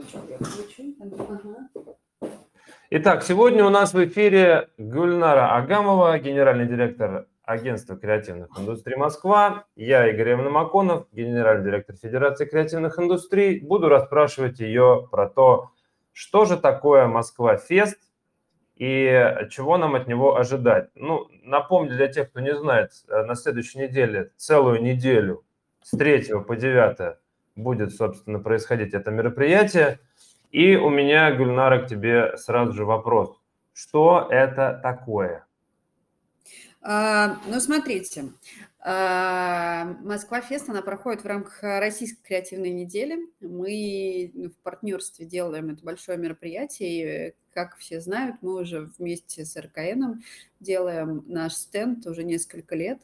Секундочку, я включу. Ага. Итак, сегодня у нас в эфире Гульнара Агамова, генеральный директор агентства креативных индустрий Москва. Я Игорь Маконов, генеральный директор Федерации креативных индустрий. Буду расспрашивать ее про то, что же такое Москва Фест и чего нам от него ожидать. Ну, напомню для тех, кто не знает, на следующей неделе, целую неделю, с 3 по 9 будет, собственно, происходить это мероприятие. И у меня, Гульнара, к тебе сразу же вопрос. Что это такое? А, ну, смотрите, а, Москва Фест, она проходит в рамках Российской креативной недели. Мы в партнерстве делаем это большое мероприятие. И, как все знают, мы уже вместе с РКН делаем наш стенд уже несколько лет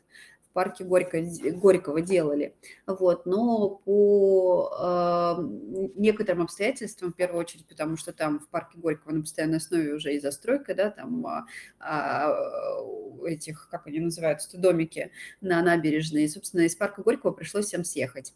парке Горько, Горького делали. Вот. Но по э, некоторым обстоятельствам, в первую очередь, потому что там в парке Горького на постоянной основе уже и застройка, да, там а, этих, как они называются, домики на набережной. И, собственно, из парка Горького пришлось всем съехать.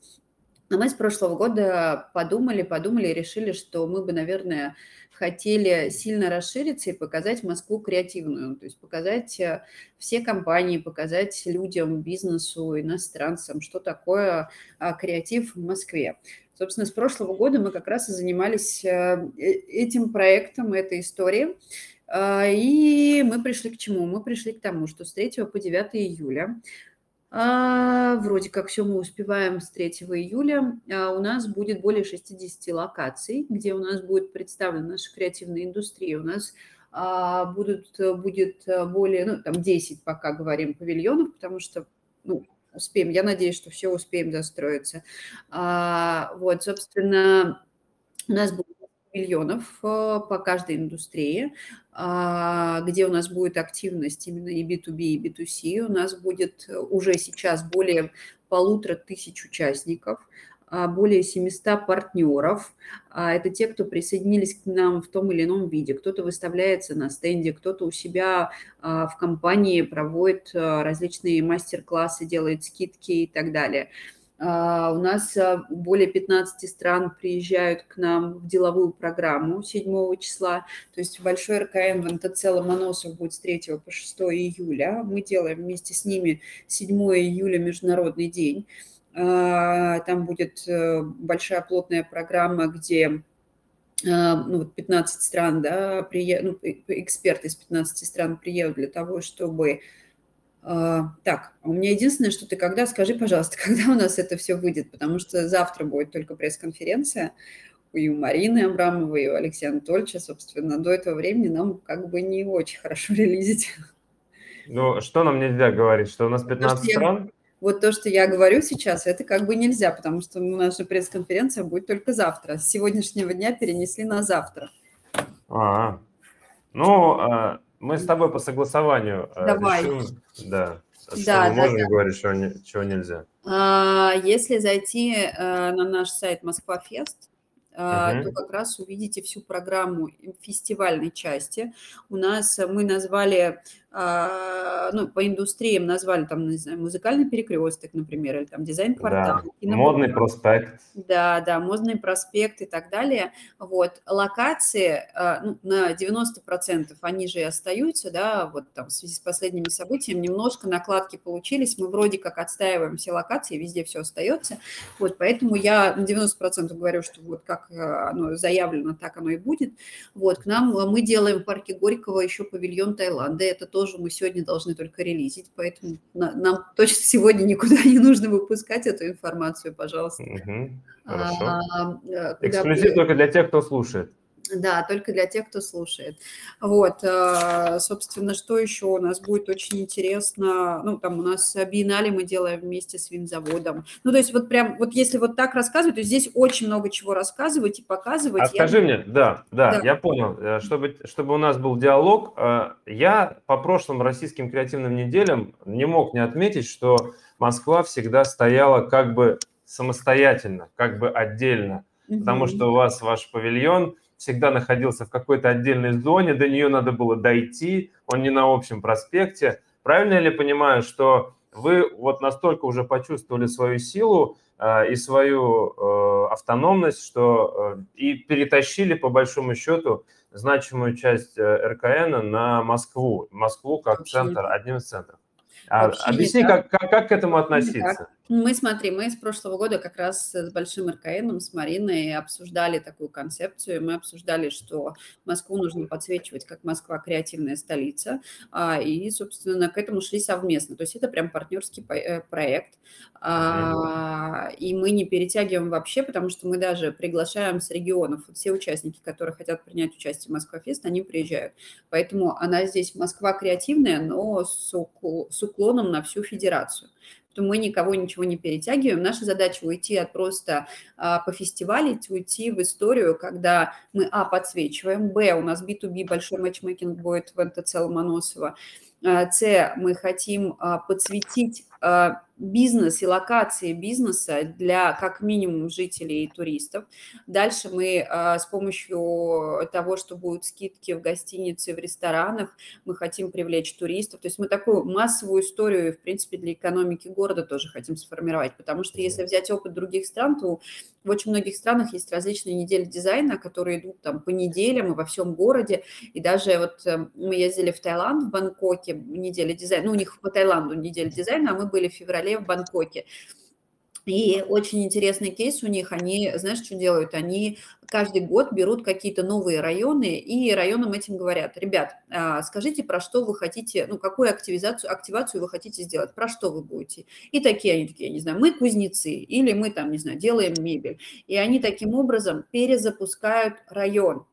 Но мы с прошлого года подумали, подумали и решили, что мы бы, наверное, хотели сильно расшириться и показать Москву креативную, то есть показать э, все компании, показать людям, бизнесу, иностранцам, что такое а, креатив в Москве. Собственно, с прошлого года мы как раз и занимались э, э, этим проектом, этой историей. А, и мы пришли к чему? Мы пришли к тому, что с 3 по 9 июля а, вроде как все мы успеваем с 3 июля. А, у нас будет более 60 локаций, где у нас будет представлена наша креативная индустрия. У нас а, будут, будет более, ну, там 10 пока говорим павильонов, потому что, ну, успеем. Я надеюсь, что все успеем достроиться. А, вот, собственно, у нас будет миллионов э, по каждой индустрии, а, где у нас будет активность именно и B2B, и B2C. У нас будет уже сейчас более полутора тысяч участников, а, более 700 партнеров. А, это те, кто присоединились к нам в том или ином виде. Кто-то выставляется на стенде, кто-то у себя в компании проводит различные мастер-классы, делает скидки и так далее. А, у нас а, более 15 стран приезжают к нам в деловую программу 7 числа. То есть большой РКН в НТЦ Ломоносов будет с 3 по 6 июля. Мы делаем вместе с ними 7 июля Международный день. А, там будет э, большая плотная программа, где ну, 15 стран, да, прие... ну, эксперты из 15 стран приедут для того, чтобы а, так, у меня единственное, что ты когда, скажи, пожалуйста, когда у нас это все выйдет, потому что завтра будет только пресс-конференция и у Марины Абрамовой, и у Алексея Анатольевича, собственно, до этого времени нам как бы не очень хорошо релизить. Ну, что нам нельзя говорить, что у нас 15 то, стран? Я, вот то, что я говорю сейчас, это как бы нельзя, потому что же пресс-конференция будет только завтра. С сегодняшнего дня перенесли на завтра. А, ну, а, мы с тобой по согласованию э, Давай. решим, да, что да, мы да, можем да. говорить, что не, чего нельзя. А, если зайти э, на наш сайт Москва Фест, Uh-huh. то как раз увидите всю программу фестивальной части. У нас мы назвали ну, по индустриям назвали там, не знаю, музыкальный перекресток, например, или там дизайн-квартал. Да. Модный проспект. Да, да, модный проспект и так далее. Вот, локации а, ну, на 90% они же и остаются, да, вот там в связи с последними событиями немножко накладки получились, мы вроде как отстаиваем все локации, везде все остается, вот, поэтому я на 90% говорю, что вот как а, оно заявлено, так оно и будет. Вот, к нам мы делаем в парке Горького еще павильон Таиланда, это то, тоже мы сегодня должны только релизить, поэтому нам точно сегодня никуда не нужно выпускать эту информацию, пожалуйста. Угу, хорошо. А, э, Эксклюзив только для тех, кто слушает. Да, только для тех, кто слушает. Вот, э, собственно, что еще у нас будет очень интересно? Ну, там у нас биеннале мы делаем вместе с винзаводом. Ну, то есть вот прям, вот если вот так рассказывать, то здесь очень много чего рассказывать и показывать. А скажи я... мне, да, да, да, я понял. Э, чтобы, чтобы у нас был диалог, э, я по прошлым российским креативным неделям не мог не отметить, что Москва всегда стояла как бы самостоятельно, как бы отдельно, угу. потому что у вас ваш павильон – всегда находился в какой-то отдельной зоне, до нее надо было дойти, он не на общем проспекте. Правильно я ли понимаю, что вы вот настолько уже почувствовали свою силу э, и свою э, автономность, что э, и перетащили по большому счету значимую часть э, РКН на Москву, Москву как центр, одним из центров. А, объясни, как, как, как к этому относиться? Мы, смотри, мы с прошлого года как раз с Большим РКНом, с Мариной обсуждали такую концепцию. Мы обсуждали, что Москву нужно подсвечивать как Москва креативная столица. А, и, собственно, к этому шли совместно. То есть это прям партнерский э, проект. А, и мы не перетягиваем вообще, потому что мы даже приглашаем с регионов. Все участники, которые хотят принять участие в Москва-фест, они приезжают. Поэтому она здесь Москва креативная, но с уклоном на всю федерацию что мы никого ничего не перетягиваем. Наша задача уйти от просто а, пофестивалить, уйти в историю, когда мы, а, подсвечиваем, б, у нас B2B большой матчмейкинг будет в НТЦ Ломоносова, а, с, мы хотим а, подсветить бизнес и локации бизнеса для как минимум жителей и туристов. Дальше мы а, с помощью того, что будут скидки в гостинице, в ресторанах, мы хотим привлечь туристов. То есть мы такую массовую историю, в принципе, для экономики города тоже хотим сформировать. Потому что если взять опыт других стран, то в очень многих странах есть различные недели дизайна, которые идут там по неделям и во всем городе. И даже вот э, мы ездили в Таиланд, в Бангкоке, неделя дизайна, ну, у них по Таиланду неделя дизайна, а мы были в феврале в Бангкоке. И очень интересный кейс у них. Они, знаешь, что делают? Они каждый год берут какие-то новые районы и районам этим говорят, ребят, а, скажите, про что вы хотите, ну, какую активизацию, активацию вы хотите сделать, про что вы будете. И такие они такие, не знаю, мы кузнецы или мы там, не знаю, делаем мебель. И они таким образом перезапускают район.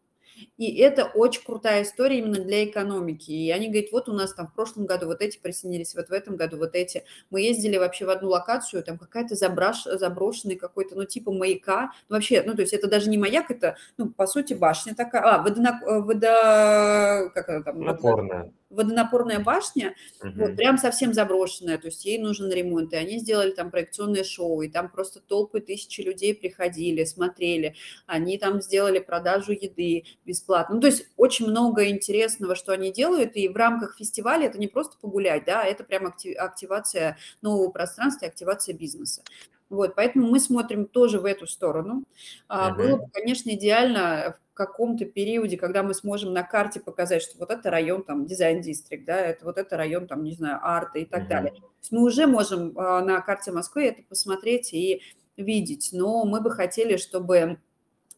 И это очень крутая история именно для экономики. И они говорят, вот у нас там в прошлом году вот эти присоединились, вот в этом году вот эти. Мы ездили вообще в одну локацию, там какая-то заброш, заброшенный какой-то, ну, типа маяка. Ну, вообще, ну, то есть это даже не маяк, это, ну, по сути, башня такая. А, водонап... Э, водо... Как она там? Напорная водонапорная башня, угу. вот, прям совсем заброшенная, то есть ей нужен ремонт, и они сделали там проекционное шоу, и там просто толпы тысячи людей приходили, смотрели, они там сделали продажу еды бесплатно, ну, то есть очень много интересного, что они делают, и в рамках фестиваля это не просто погулять, да, это прям активация нового пространства и активация бизнеса. Вот, поэтому мы смотрим тоже в эту сторону. Uh-huh. Было бы, конечно, идеально каком-то периоде, когда мы сможем на карте показать, что вот это район там дизайн-дистрикт, да, это вот это район там, не знаю, арта и так mm-hmm. далее. То есть мы уже можем а, на карте Москвы это посмотреть и видеть, но мы бы хотели, чтобы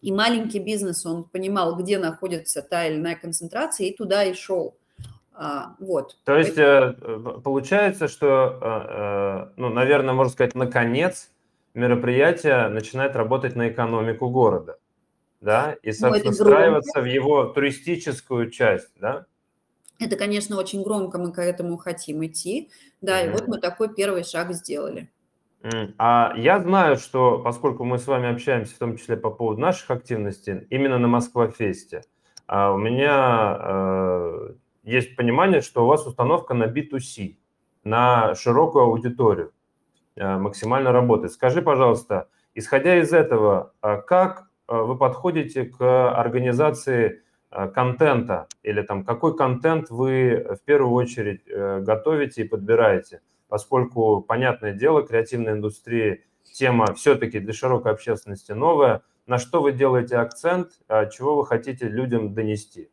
и маленький бизнес, он понимал, где находится та или иная концентрация, и туда и шел. А, вот. То есть Поэтому... Э, получается, что, э, э, ну, наверное, можно сказать, наконец мероприятие начинает работать на экономику города да, и, ну, собственно, встраиваться в его туристическую часть, да? Это, конечно, очень громко, мы к этому хотим идти, да, mm-hmm. и вот мы такой первый шаг сделали. А я знаю, что поскольку мы с вами общаемся, в том числе по поводу наших активностей, именно на Москва-фесте, а у меня э, есть понимание, что у вас установка на B2C, на широкую аудиторию максимально работает. Скажи, пожалуйста, исходя из этого, а как Э, вы подходите к организации э, контента или там какой контент вы в первую очередь э, готовите и подбираете, поскольку, понятное дело, креативная индустрия тема все-таки для широкой общественности новая. На что вы делаете акцент, чего вы хотите людям донести?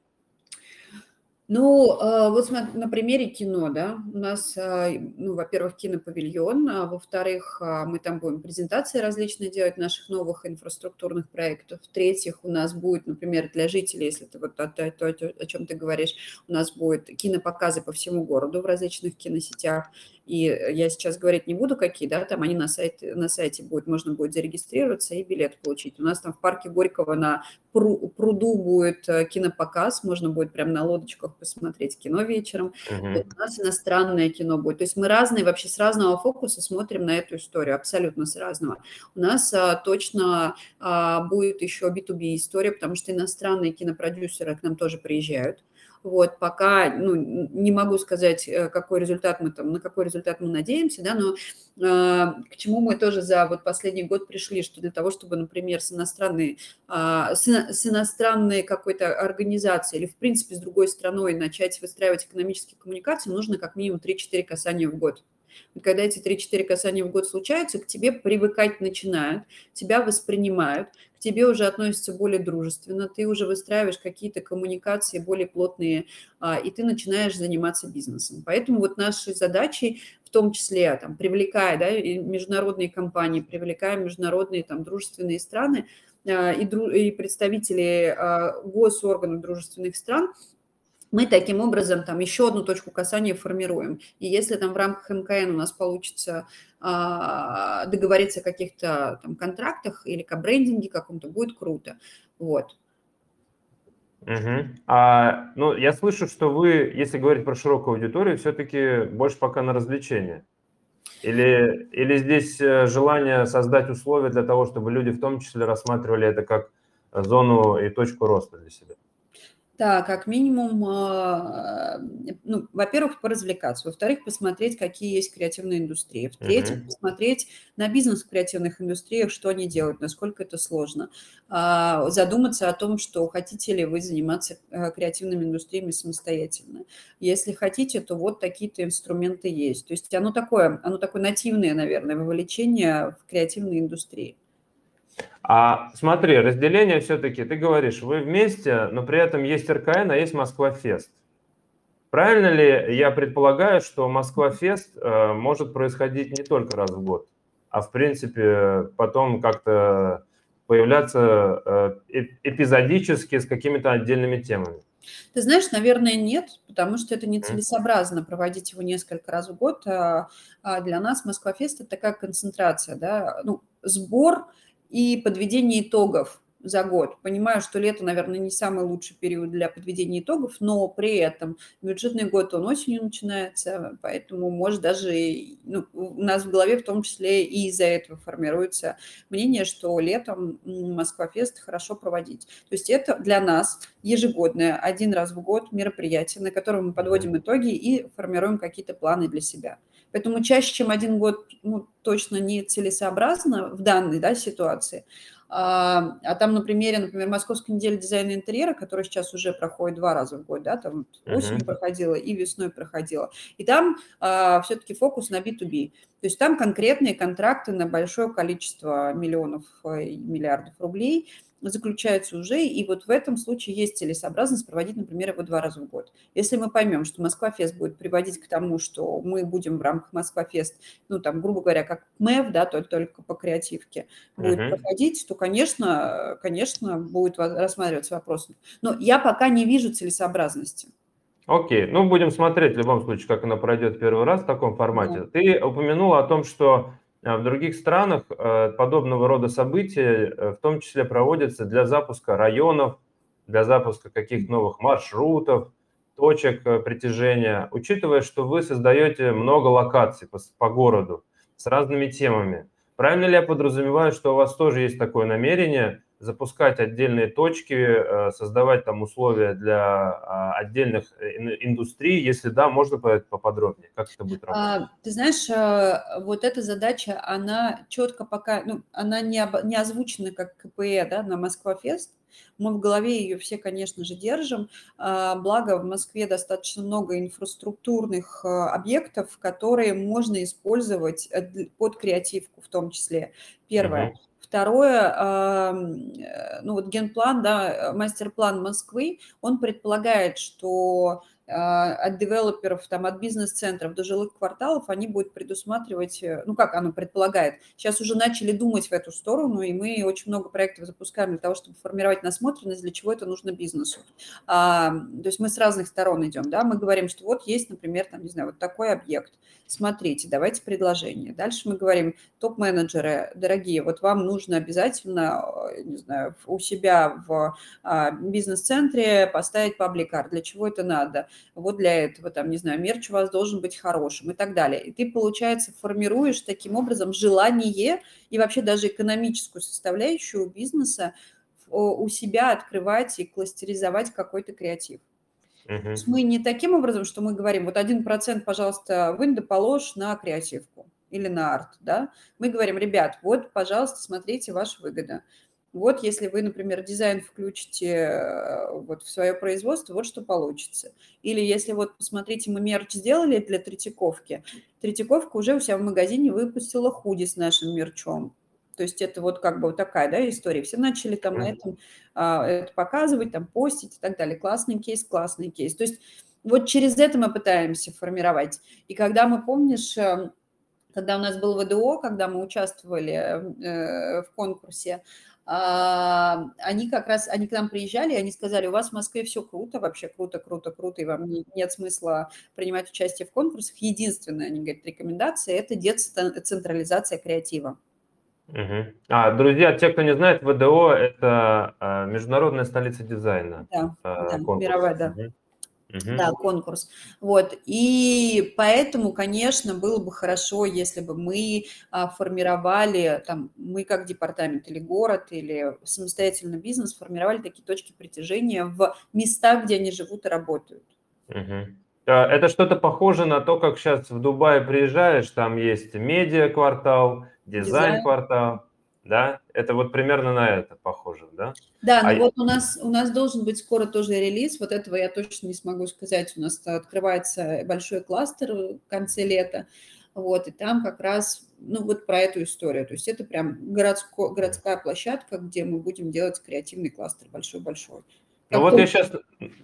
Ну, а, вот на примере кино, да, у нас, а, ну, во-первых, кинопавильон, а во-вторых, мы там будем презентации различные делать наших новых инфраструктурных проектов. В-третьих, у нас будет, например, для жителей, если ты вот о, о, о, о чем ты говоришь, у нас будет кинопоказы по всему городу в различных киносетях и я сейчас говорить не буду, какие, да, там они на сайте, на сайте будут, можно будет зарегистрироваться и билет получить. У нас там в парке Горького на пруду будет э, кинопоказ, можно будет прям на лодочках посмотреть кино вечером. Uh-huh. Вот у нас иностранное кино будет. То есть мы разные, вообще с разного фокуса смотрим на эту историю, абсолютно с разного. У нас а, точно а, будет еще B2B история, потому что иностранные кинопродюсеры к нам тоже приезжают. Вот, пока ну, не могу сказать, э, какой результат мы там, на какой результат мы надеемся, да, но э, к чему мы тоже за вот последний год пришли, что для того, чтобы, например, с иностранной, э, с, с иностранной какой-то организацией или, в принципе, с другой страной начать выстраивать экономические коммуникации, нужно как минимум 3-4 касания в год. Когда эти 3-4 касания в год случаются, к тебе привыкать начинают, тебя воспринимают, к тебе уже относятся более дружественно, ты уже выстраиваешь какие-то коммуникации более плотные, а, и ты начинаешь заниматься бизнесом. Поэтому вот нашей задачей в том числе, там, привлекая да, международные компании, привлекая международные там, дружественные страны а, и, и представители а, госорганов дружественных стран, мы таким образом там еще одну точку касания формируем. И если там в рамках МКН у нас получится а, договориться о каких-то там контрактах или к брендинге каком-то, будет круто. Вот. Угу. А, ну, я слышу, что вы, если говорить про широкую аудиторию, все-таки больше пока на развлечения. Или, или здесь э, желание создать условия для того, чтобы люди в том числе рассматривали это как зону и точку роста для себя? Да, как минимум, а, ну, во-первых, поразвлекаться, во-вторых, посмотреть, какие есть креативные индустрии, в-третьих, угу. посмотреть на бизнес в креативных индустриях, что они делают, насколько это сложно, а, задуматься о том, что хотите ли вы заниматься э, креативными индустриями самостоятельно. Если хотите, то вот такие-то инструменты есть. То есть оно такое, оно такое нативное, наверное, вовлечение в креативные индустрии. А смотри, разделение все-таки, ты говоришь, вы вместе, но при этом есть РКН, а есть Москва-Фест. Правильно ли я предполагаю, что Москва-Фест э, может происходить не только раз в год, а в принципе потом как-то появляться э, эпизодически с какими-то отдельными темами? Ты знаешь, наверное, нет, потому что это нецелесообразно проводить его несколько раз в год. А, а для нас Москва-фест – это такая концентрация, да, ну, сбор – и подведение итогов за год. Понимаю, что лето, наверное, не самый лучший период для подведения итогов, но при этом бюджетный год, он осенью начинается, поэтому, может, даже ну, у нас в голове в том числе и из-за этого формируется мнение, что летом Москва-фест хорошо проводить. То есть это для нас ежегодное, один раз в год мероприятие, на котором мы подводим итоги и формируем какие-то планы для себя. Поэтому чаще, чем один год, ну, точно не целесообразно в данной да, ситуации. А, а там на примере, например, Московской недели дизайна интерьера, которая сейчас уже проходит два раза в год, да, там осенью uh-huh. проходила и весной проходила. И там а, все-таки фокус на B2B. То есть там конкретные контракты на большое количество миллионов э, и миллиардов рублей – заключается уже, и вот в этом случае есть целесообразность проводить, например, его два раза в год. Если мы поймем, что Москва-фест будет приводить к тому, что мы будем в рамках Москва-фест, ну, там, грубо говоря, как МЭВ, да, только, только по креативке, будет uh-huh. проходить, то, конечно, конечно, будет рассматриваться вопрос. Но я пока не вижу целесообразности. Окей, ну будем смотреть в любом случае, как она пройдет первый раз в таком формате. Да. Ты упомянула о том, что в других странах э, подобного рода события э, в том числе проводятся для запуска районов, для запуска каких-то новых маршрутов, точек э, притяжения, учитывая, что вы создаете много локаций по, по городу с разными темами. Правильно ли я подразумеваю, что у вас тоже есть такое намерение запускать отдельные точки, э, создавать там условия для а, отдельных э, индустрий? Если да, можно поподробнее, как это будет работать? А, ты знаешь, э, вот эта задача, она четко пока, ну, она не, об, не озвучена как КПЭ, да, на Москва-фест, мы в голове ее все, конечно же, держим. А, благо в Москве достаточно много инфраструктурных объектов, которые можно использовать под креативку в том числе. Первое. Второе, э, ну вот генплан, да, мастер-план Москвы, он предполагает, что от девелоперов, там, от бизнес-центров до жилых кварталов, они будут предусматривать, э, ну, как оно предполагает. Сейчас уже начали думать в эту сторону, и мы очень много проектов запускаем для того, чтобы формировать насмотренность, для чего это нужно бизнесу. А, то есть мы с разных сторон идем, да, мы говорим, что вот есть, например, там, не знаю, вот такой объект, смотрите, давайте предложение. Дальше мы говорим, топ-менеджеры, дорогие, вот вам нужно обязательно, э, не знаю, у себя в а, бизнес-центре поставить пабликар. Для чего это надо? Вот для этого, там, не знаю, мерч у вас должен быть хорошим и так далее. И ты, получается, формируешь таким образом желание и вообще даже экономическую составляющую бизнеса у себя открывать и кластеризовать какой-то креатив. Uh-huh. То есть мы не таким образом, что мы говорим, вот один процент, пожалуйста, вынь да положь на креативку или на арт, да. Мы говорим, ребят, вот, пожалуйста, смотрите, ваша выгода. Вот если вы, например, дизайн включите э, вот в свое производство, вот что получится. Или если вот, посмотрите, мы мерч сделали для Третьяковки, Третьяковка уже у себя в магазине выпустила худи с нашим мерчом. То есть это вот как бы вот такая да, история. Все начали там на этом а, это показывать, там постить и так далее. Классный кейс, классный кейс. То есть вот через это мы пытаемся формировать. И когда мы, помнишь, эм, когда у нас был ВДО, когда мы участвовали э, в конкурсе, они как раз, они к нам приезжали, они сказали, у вас в Москве все круто, вообще круто, круто, круто, и вам нет смысла принимать участие в конкурсах. Единственная, они говорят, рекомендация – это децентрализация креатива. Угу. А, друзья, те, кто не знает, ВДО – это а, международная столица дизайна. Да, а, да мировая, да. Угу. Угу. Да, конкурс. Вот. И поэтому, конечно, было бы хорошо, если бы мы а, формировали, там, мы как департамент или город, или самостоятельно бизнес, формировали такие точки притяжения в местах, где они живут и работают. Угу. Это что-то похоже на то, как сейчас в Дубае приезжаешь, там есть медиа-квартал, дизайн-квартал, да? Это вот примерно на это похоже, да? Да, ну а... вот у нас, у нас должен быть скоро тоже релиз, вот этого я точно не смогу сказать. У нас открывается большой кластер в конце лета, вот, и там как раз, ну, вот про эту историю. То есть это прям городско, городская площадка, где мы будем делать креативный кластер большой-большой. Ну вот я сейчас,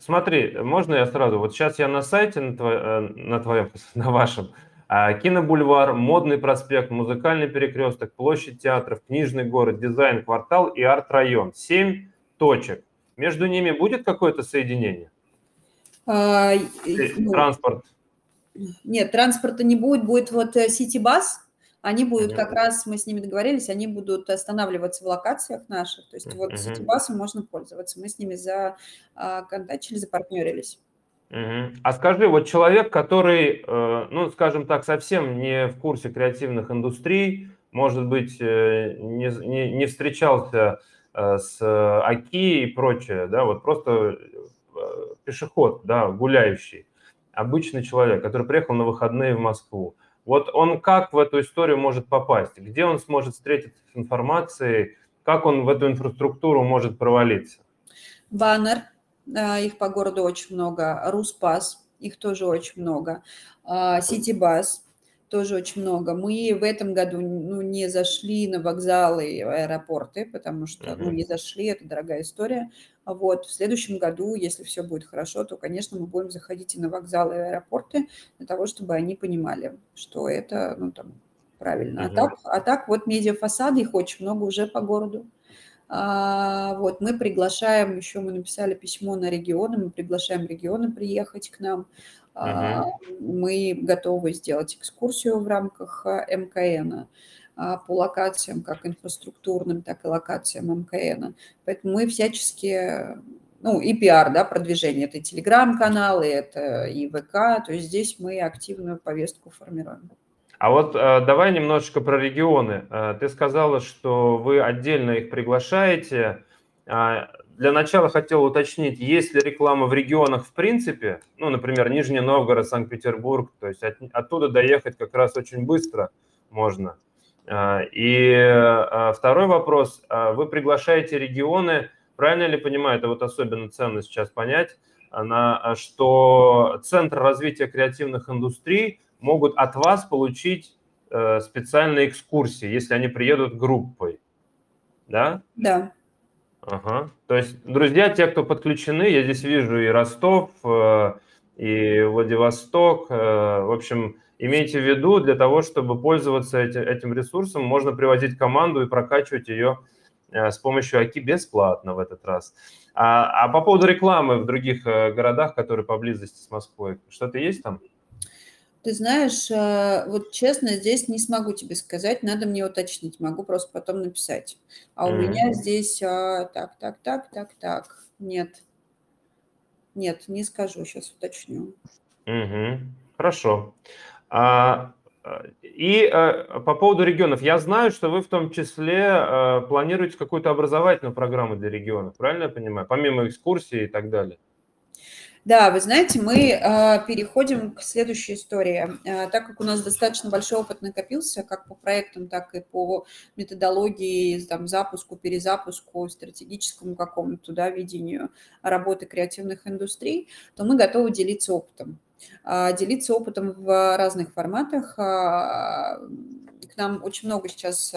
смотри, можно я сразу, вот сейчас я на сайте на, тво, э, на твоем, на вашем, Кинобульвар, Модный проспект, Музыкальный перекресток, Площадь театров, Книжный город, Дизайн квартал и арт-район. Семь точек. Между ними будет какое-то соединение? А, ну, Транспорт? Нет, транспорта не будет. Будет вот Сити-бас. Э, они будут как раз, мы с ними договорились, они будут останавливаться в локациях наших. То есть uh-huh. вот Сити-басом можно пользоваться. Мы с ними законтачили, запартнерились. А скажи, вот человек, который, э, ну, скажем так, совсем не в курсе креативных индустрий, может быть, э, не, не, не встречался э, с АКИ и прочее, да, вот просто пешеход, да, гуляющий, обычный человек, который приехал на выходные в Москву. Вот он как в эту историю может попасть? Где он сможет встретиться с информацией? Как он в эту инфраструктуру может провалиться? Баннер, их по городу очень много, Руспас, их тоже очень много, а, Ситибас, тоже очень много. Мы в этом году ну, не зашли на вокзалы и аэропорты, потому что ну, не зашли, это дорогая история. Вот, в следующем году, если все будет хорошо, то, конечно, мы будем заходить и на вокзалы и аэропорты для того, чтобы они понимали, что это, ну, там, правильно. А так, а так вот медиафасады, их очень много уже по городу. А, вот, мы приглашаем, еще мы написали письмо на регионы, мы приглашаем регионы приехать к нам. Uh-huh. Мы готовы сделать экскурсию в рамках а, МКН по локациям, как инфраструктурным, так и локациям МКН. Поэтому мы всячески, ну, и пиар, да, продвижение, это и телеграм-каналы, это и ВК, то есть здесь мы активную повестку формируем. А вот э, давай немножечко про регионы. Э, ты сказала, что вы отдельно их приглашаете. Э, для начала хотел уточнить, есть ли реклама в регионах в принципе, ну, например, Нижний Новгород, Санкт-Петербург, то есть от, оттуда доехать как раз очень быстро можно. И второй вопрос, вы приглашаете регионы, правильно ли понимаю, это вот особенно ценно сейчас понять, на, что Центр развития креативных индустрий могут от вас получить э, специальные экскурсии, если они приедут группой. Да? Да. Ага. То есть, друзья, те, кто подключены, я здесь вижу и Ростов, э, и Владивосток. Э, в общем, имейте в виду, для того, чтобы пользоваться этим, этим ресурсом, можно привозить команду и прокачивать ее э, с помощью АКИ бесплатно в этот раз. А, а по поводу рекламы в других э, городах, которые поблизости с Москвой, что-то есть там? Ты знаешь, э, вот честно, здесь не смогу тебе сказать, надо мне уточнить, могу просто потом написать. А у меня здесь а, так, так, так, так, так, нет. Нет, не скажу, сейчас уточню. Угу. Хорошо. А, и а, по поводу регионов. Я знаю, что вы в том числе а, планируете какую-то образовательную программу для регионов, правильно я понимаю? Помимо экскурсий и так далее. Да, вы знаете, мы э, переходим к следующей истории. Э, так как у нас достаточно большой опыт накопился, как по проектам, так и по методологии, там, запуску, перезапуску, стратегическому какому-то да, видению работы креативных индустрий, то мы готовы делиться опытом. Э, делиться опытом в разных форматах. Э, к нам очень много сейчас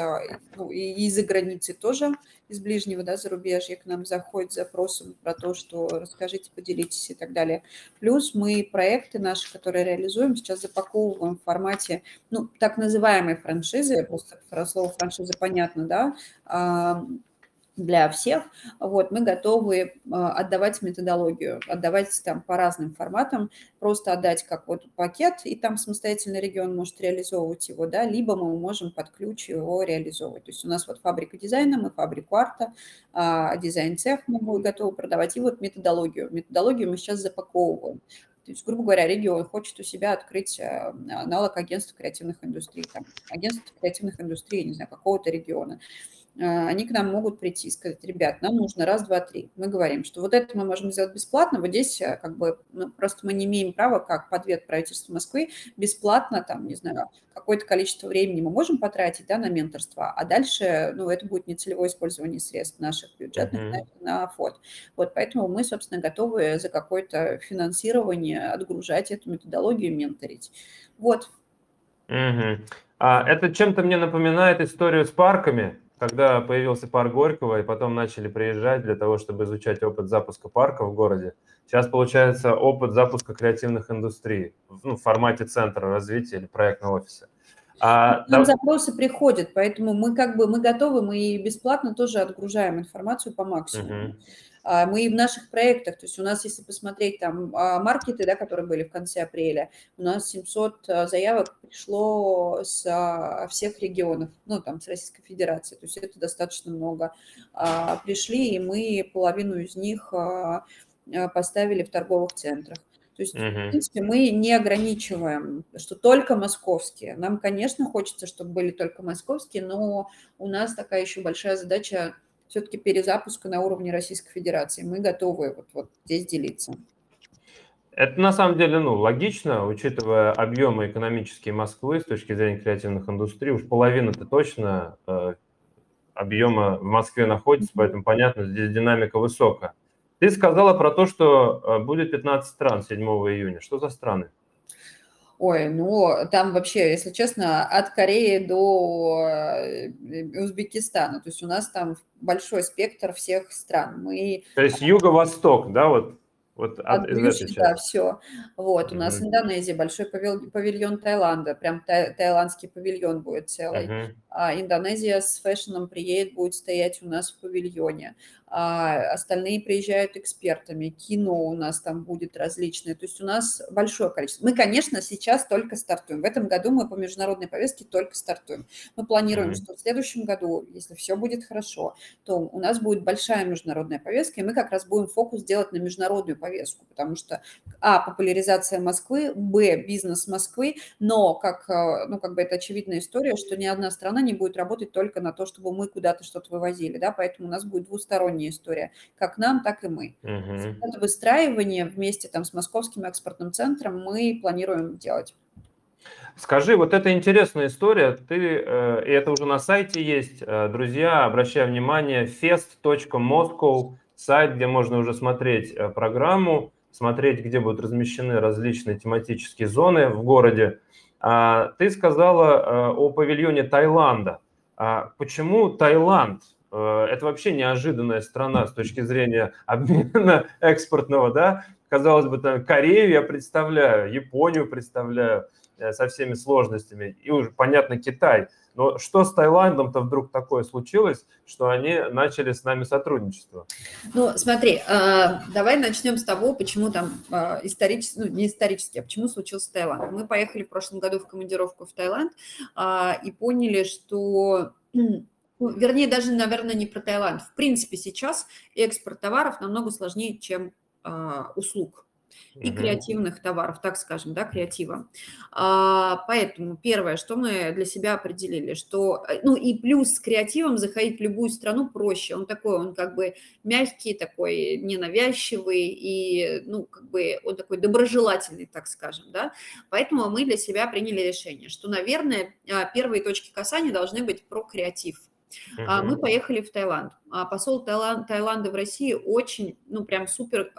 ну, и из-за границы тоже из ближнего да, зарубежья к нам заходит с запросом про то, что расскажите, поделитесь и так далее. Плюс мы проекты наши, которые реализуем, сейчас запаковываем в формате, ну, так называемой франшизы, просто про слово франшиза понятно, да, для всех, вот, мы готовы а, отдавать методологию, отдавать там по разным форматам, просто отдать как вот пакет, и там самостоятельно регион может реализовывать его, да, либо мы можем под ключ его реализовывать. То есть у нас вот фабрика дизайна, мы фабрику арта, а, дизайн-цех мы готовы продавать, и вот методологию. Методологию мы сейчас запаковываем. То есть, грубо говоря, регион хочет у себя открыть а, аналог агентства креативных индустрий, там, агентство креативных индустрий, не знаю, какого-то региона. А, они к нам могут прийти и сказать, ребят, нам нужно раз, два, три. Мы говорим, что вот это мы можем сделать бесплатно, вот здесь э, как бы ну, просто мы не имеем права, как подвет правительства Москвы, бесплатно, там, не знаю, какое-то количество времени мы можем потратить да, на менторство, а дальше, ну, это будет не целевое использование средств наших бюджетных mm-hmm. на, на фонд. Вот поэтому мы, собственно, готовы за какое-то финансирование отгружать эту методологию, менторить. Вот. Mm-hmm. А, это чем-то мне напоминает историю с парками, когда появился парк Горького, и потом начали приезжать для того, чтобы изучать опыт запуска парка в городе, сейчас получается опыт запуска креативных индустрий ну, в формате центра развития или проектного офиса. А, Нам да... запросы приходят, поэтому мы как бы мы готовы, мы бесплатно тоже отгружаем информацию по максимуму. Угу. А, мы и в наших проектах, то есть у нас, если посмотреть там а, маркеты, да, которые были в конце апреля, у нас 700 а, заявок пришло с всех регионов, ну, там, с Российской Федерации, то есть это достаточно много. Пришли, и мы половину из них поставили в торговых центрах. То есть, uh-huh. в принципе, мы не ограничиваем, что только московские. Нам, конечно, хочется, чтобы были только московские, но у нас такая еще большая задача все-таки перезапуска на уровне Российской Федерации. Мы готовы вот, вот здесь делиться. Это на самом деле ну, логично, учитывая объемы экономические Москвы с точки зрения креативных индустрий. Уж половина-то точно э, объема в Москве находится, поэтому понятно, здесь динамика высокая. Ты сказала про то, что э, будет 15 стран 7 июня. Что за страны? Ой, ну там вообще, если честно, от Кореи до э, Узбекистана. То есть у нас там большой спектр всех стран. Мы... То есть юго-восток, да, вот вот от, от Брюши, да, все. Вот, у нас mm-hmm. Индонезия, большой павильон, павильон Таиланда, прям тай, таиландский павильон будет целый. Mm-hmm. А, Индонезия с фэшном приедет, будет стоять у нас в павильоне а остальные приезжают экспертами, кино у нас там будет различное, то есть у нас большое количество. Мы, конечно, сейчас только стартуем. В этом году мы по международной повестке только стартуем. Мы планируем, mm-hmm. что в следующем году, если все будет хорошо, то у нас будет большая международная повестка, и мы как раз будем фокус делать на международную повестку, потому что, а, популяризация Москвы, б, бизнес Москвы, но, как, э, ну, как бы это очевидная история, что ни одна страна не будет работать только на то, чтобы мы куда-то что-то вывозили, да, поэтому у нас будет двусторонний двусторонняя история, как нам, так и мы. Угу. Это выстраивание вместе там с Московским экспортным центром мы планируем делать. Скажи, вот это интересная история, ты, э, и это уже на сайте есть, э, друзья, обращаю внимание, fest.moscow, сайт, где можно уже смотреть э, программу, смотреть, где будут размещены различные тематические зоны в городе. А, ты сказала о павильоне Таиланда. А почему Таиланд? Э, это вообще неожиданная страна с точки зрения обмена экспортного, да. Казалось бы, там Корею я представляю, Японию представляю э, со всеми сложностями, и уже, понятно, Китай. Но что с Таиландом-то вдруг такое случилось, что они начали с нами сотрудничество? Ну, смотри, а, давай начнем с того, почему там исторически, ну, не исторически, а почему случился Таиланд. Мы поехали в прошлом году в командировку в Таиланд и поняли, что вернее, даже, наверное, не про Таиланд. В принципе, сейчас экспорт товаров намного сложнее, чем э, услуг. и креативных товаров, так скажем, да, креатива. А, поэтому первое, что мы для себя определили, что, э, ну и плюс с креативом заходить в любую страну проще. Он такой, он как бы мягкий, такой ненавязчивый и, ну, как бы он такой доброжелательный, так скажем, да. Поэтому мы для себя приняли решение, что, наверное, а, первые точки касания должны быть про креатив. Uh-huh. Мы поехали в Таиланд. А посол Таиланда в России очень, ну, прям супер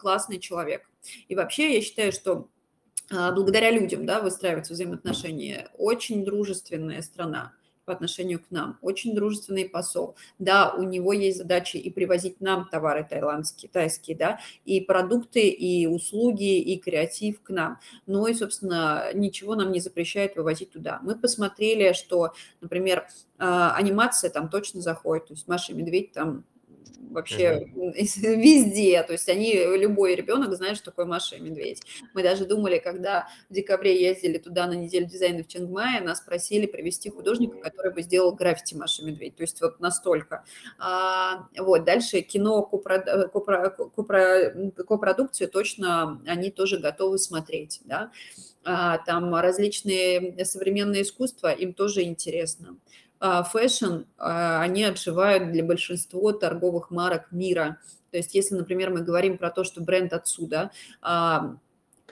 классный человек. И вообще я считаю, что благодаря людям, да, выстраиваются взаимоотношения. Очень дружественная страна по отношению к нам, очень дружественный посол. Да, у него есть задача и привозить нам товары таиландские, тайские, да, и продукты, и услуги, и креатив к нам. Но и, собственно, ничего нам не запрещает вывозить туда. Мы посмотрели, что, например, а, анимация там точно заходит, то есть Маша и Медведь там вообще mm-hmm. везде. То есть они, любой ребенок знает, что такое Маша и Медведь. Мы даже думали, когда в декабре ездили туда на неделю дизайна в Чангмае, нас просили привести художника, который бы сделал граффити Маша и Медведь. То есть вот настолько. А, вот, дальше кино, копро, копро, копро, копродукцию точно они тоже готовы смотреть, да. А, там различные современные искусства, им тоже интересно. А, fashion, а, они отживают для большинства торговых марок мира. То есть если, например, мы говорим про то, что бренд отсюда, а,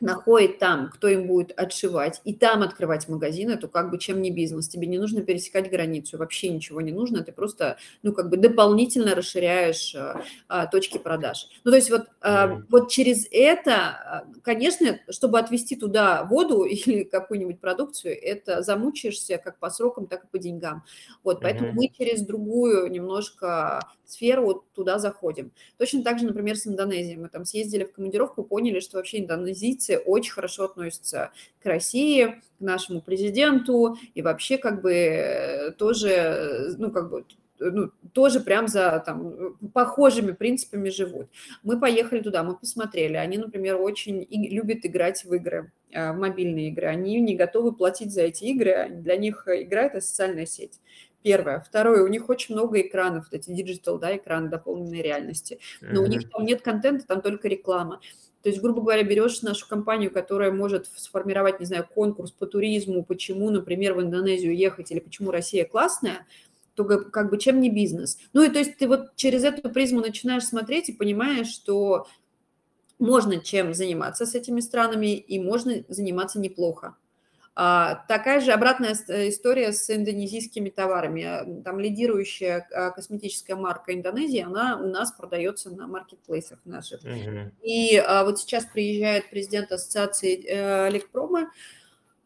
находит там, кто им будет отшивать, и там открывать магазины, то как бы чем не бизнес. Тебе не нужно пересекать границу, вообще ничего не нужно, ты просто, ну, как бы дополнительно расширяешь а, а, точки продаж. Ну, то есть вот, а, вот через это, а, конечно, чтобы отвезти туда воду или какую-нибудь продукцию, это замучаешься как по срокам, так и по деньгам. Вот, поэтому mm-hmm. мы через другую немножко сферу туда заходим. Точно так же, например, с Индонезией. Мы там съездили в командировку, поняли, что вообще индонезийцы очень хорошо относятся к России, к нашему президенту, и вообще как бы тоже, ну, как бы ну, тоже прям за там, похожими принципами живут. Мы поехали туда, мы посмотрели. Они, например, очень любят играть в игры, э, в мобильные игры. Они не готовы платить за эти игры. Для них игра – это социальная сеть. Первое. Второе, у них очень много экранов, вот эти digital, да, экраны дополненной реальности. Но mm-hmm. у них там нет контента, там только реклама. То есть, грубо говоря, берешь нашу компанию, которая может сформировать, не знаю, конкурс по туризму, почему, например, в Индонезию ехать или почему Россия классная, то как бы чем не бизнес. Ну и то есть ты вот через эту призму начинаешь смотреть и понимаешь, что можно чем заниматься с этими странами и можно заниматься неплохо. А, такая же обратная э, история с индонезийскими товарами. Там лидирующая а, косметическая марка Индонезии, она у нас продается на маркетплейсах наших. Угу. И а, вот сейчас приезжает президент ассоциации э, Лекпрома, а,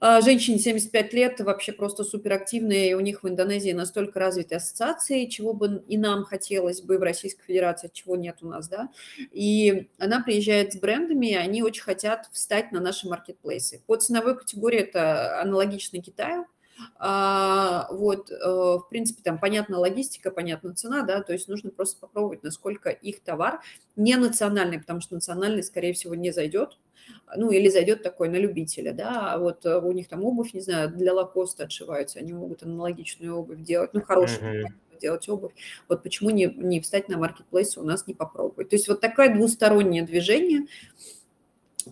женщине 75 лет, вообще просто суперактивные, и у них в Индонезии настолько развиты ассоциации, чего бы и нам хотелось бы в Российской Федерации, чего нет у нас, да. И она приезжает с брендами, и они очень хотят встать на наши маркетплейсы. По ценовой категории это аналогично Китаю, а, вот, э, в принципе, там понятна логистика, понятна цена, да, то есть нужно просто попробовать, насколько их товар не национальный, потому что национальный, скорее всего, не зайдет, ну, или зайдет такой на любителя, да, а вот э, у них там обувь, не знаю, для лакоста отшиваются, они могут аналогичную обувь делать, ну, хорошую mm-hmm. делать обувь, вот почему не, не встать на маркетплейс у нас не попробовать. То есть вот такое двустороннее движение,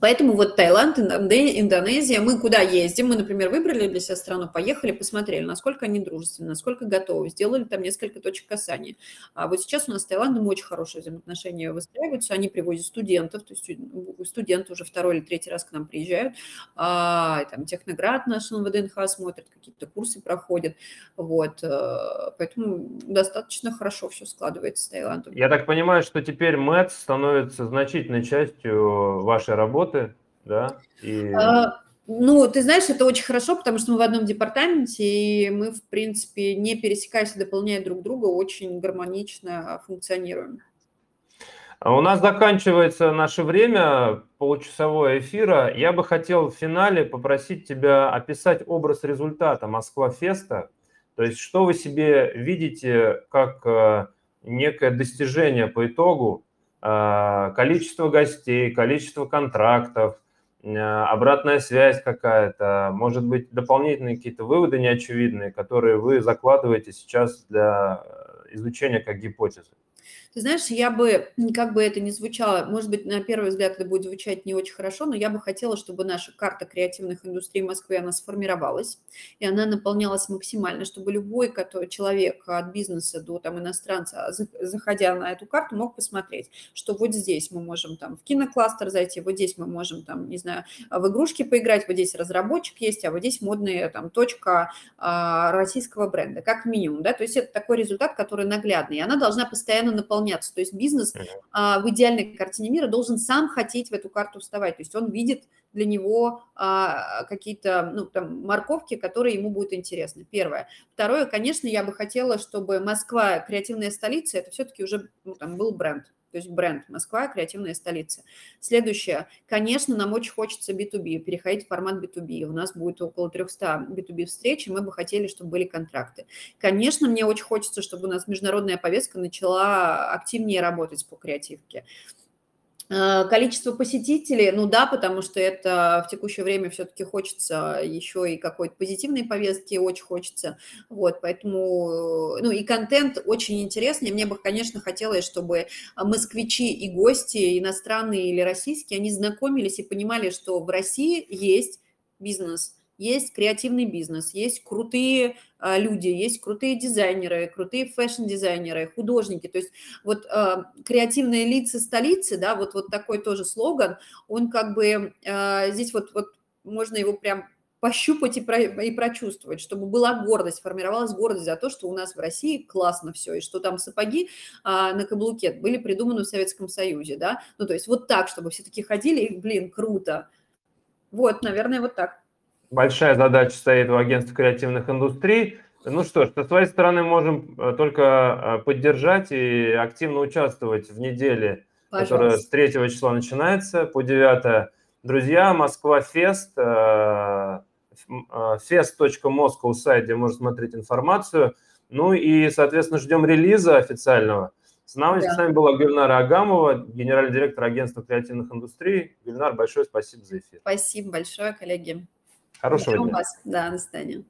Поэтому вот Таиланд, Индонезия, мы куда ездим, мы, например, выбрали для себя страну, поехали, посмотрели, насколько они дружественны, насколько готовы, сделали там несколько точек касания. А вот сейчас у нас с Таиландом очень хорошие взаимоотношения выстраиваются, они привозят студентов, то есть студенты уже второй или третий раз к нам приезжают, а, там Техноград наш на ВДНХ смотрят, какие-то курсы проходят, вот, э, поэтому достаточно хорошо все складывается с Таиландом. Я так понимаю, что теперь МЭТ становится значительной частью вашей работы, работы, да? И... А, ну, ты знаешь, это очень хорошо, потому что мы в одном департаменте, и мы, в принципе, не пересекаясь и дополняя друг друга, очень гармонично функционируем. А у нас заканчивается наше время получасового эфира. Я бы хотел в финале попросить тебя описать образ результата Москва Феста. То есть, что вы себе видите как э, некое достижение по итогу а, количество гостей, количество контрактов, а, обратная связь какая-то, может быть, дополнительные какие-то выводы неочевидные, которые вы закладываете сейчас для изучения как гипотезы. Ты знаешь, я бы, как бы это ни звучало, может быть, на первый взгляд это будет звучать не очень хорошо, но я бы хотела, чтобы наша карта креативных индустрий Москвы, она сформировалась, и она наполнялась максимально, чтобы любой который, человек от бизнеса до там, иностранца, заходя на эту карту, мог посмотреть, что вот здесь мы можем там в кинокластер зайти, вот здесь мы можем там, не знаю, в игрушки поиграть, вот здесь разработчик есть, а вот здесь модная там точка а, российского бренда, как минимум, да, то есть это такой результат, который наглядный, и она должна постоянно наполняться, то есть бизнес а, в идеальной картине мира должен сам хотеть в эту карту вставать, то есть он видит для него а, какие-то ну, там, морковки, которые ему будут интересны. Первое. Второе, конечно, я бы хотела, чтобы Москва, креативная столица, это все-таки уже ну, там, был бренд то есть бренд Москва, креативная столица. Следующее, конечно, нам очень хочется B2B, переходить в формат B2B. У нас будет около 300 B2B встреч, и мы бы хотели, чтобы были контракты. Конечно, мне очень хочется, чтобы у нас международная повестка начала активнее работать по креативке. Э, количество посетителей, ну да, потому что это в текущее время все-таки хочется еще и какой-то позитивной повестки, очень хочется, вот, поэтому, ну и контент очень интересный, мне бы, конечно, хотелось, чтобы москвичи и гости, иностранные или российские, они знакомились и понимали, что в России есть бизнес, есть креативный бизнес, есть крутые люди, есть крутые дизайнеры, крутые fashion-дизайнеры, художники. То есть вот а, креативные лица столицы, да, вот, вот такой тоже слоган, он как бы а, здесь вот, вот можно его прям пощупать и, про, и прочувствовать, чтобы была гордость, формировалась гордость за то, что у нас в России классно все, и что там сапоги а, на каблуке были придуманы в Советском Союзе, да, ну то есть вот так, чтобы все таки ходили, и, блин, круто. Вот, наверное, вот так большая задача стоит у агентства креативных индустрий. Ну что ж, со своей стороны можем э, только э, поддержать и активно участвовать в неделе, Пожалуйста. которая с 3 числа начинается по 9. Друзья, Москва Фест, э, fest.moscow сайт, где можно смотреть информацию. Ну и, соответственно, ждем релиза официального. С нами, да. с нами была Гульнара Агамова, генеральный директор агентства креативных индустрий. Гульнар, большое спасибо за эфир. Спасибо большое, коллеги. Хорошего дня. Вас. Да, до свидания.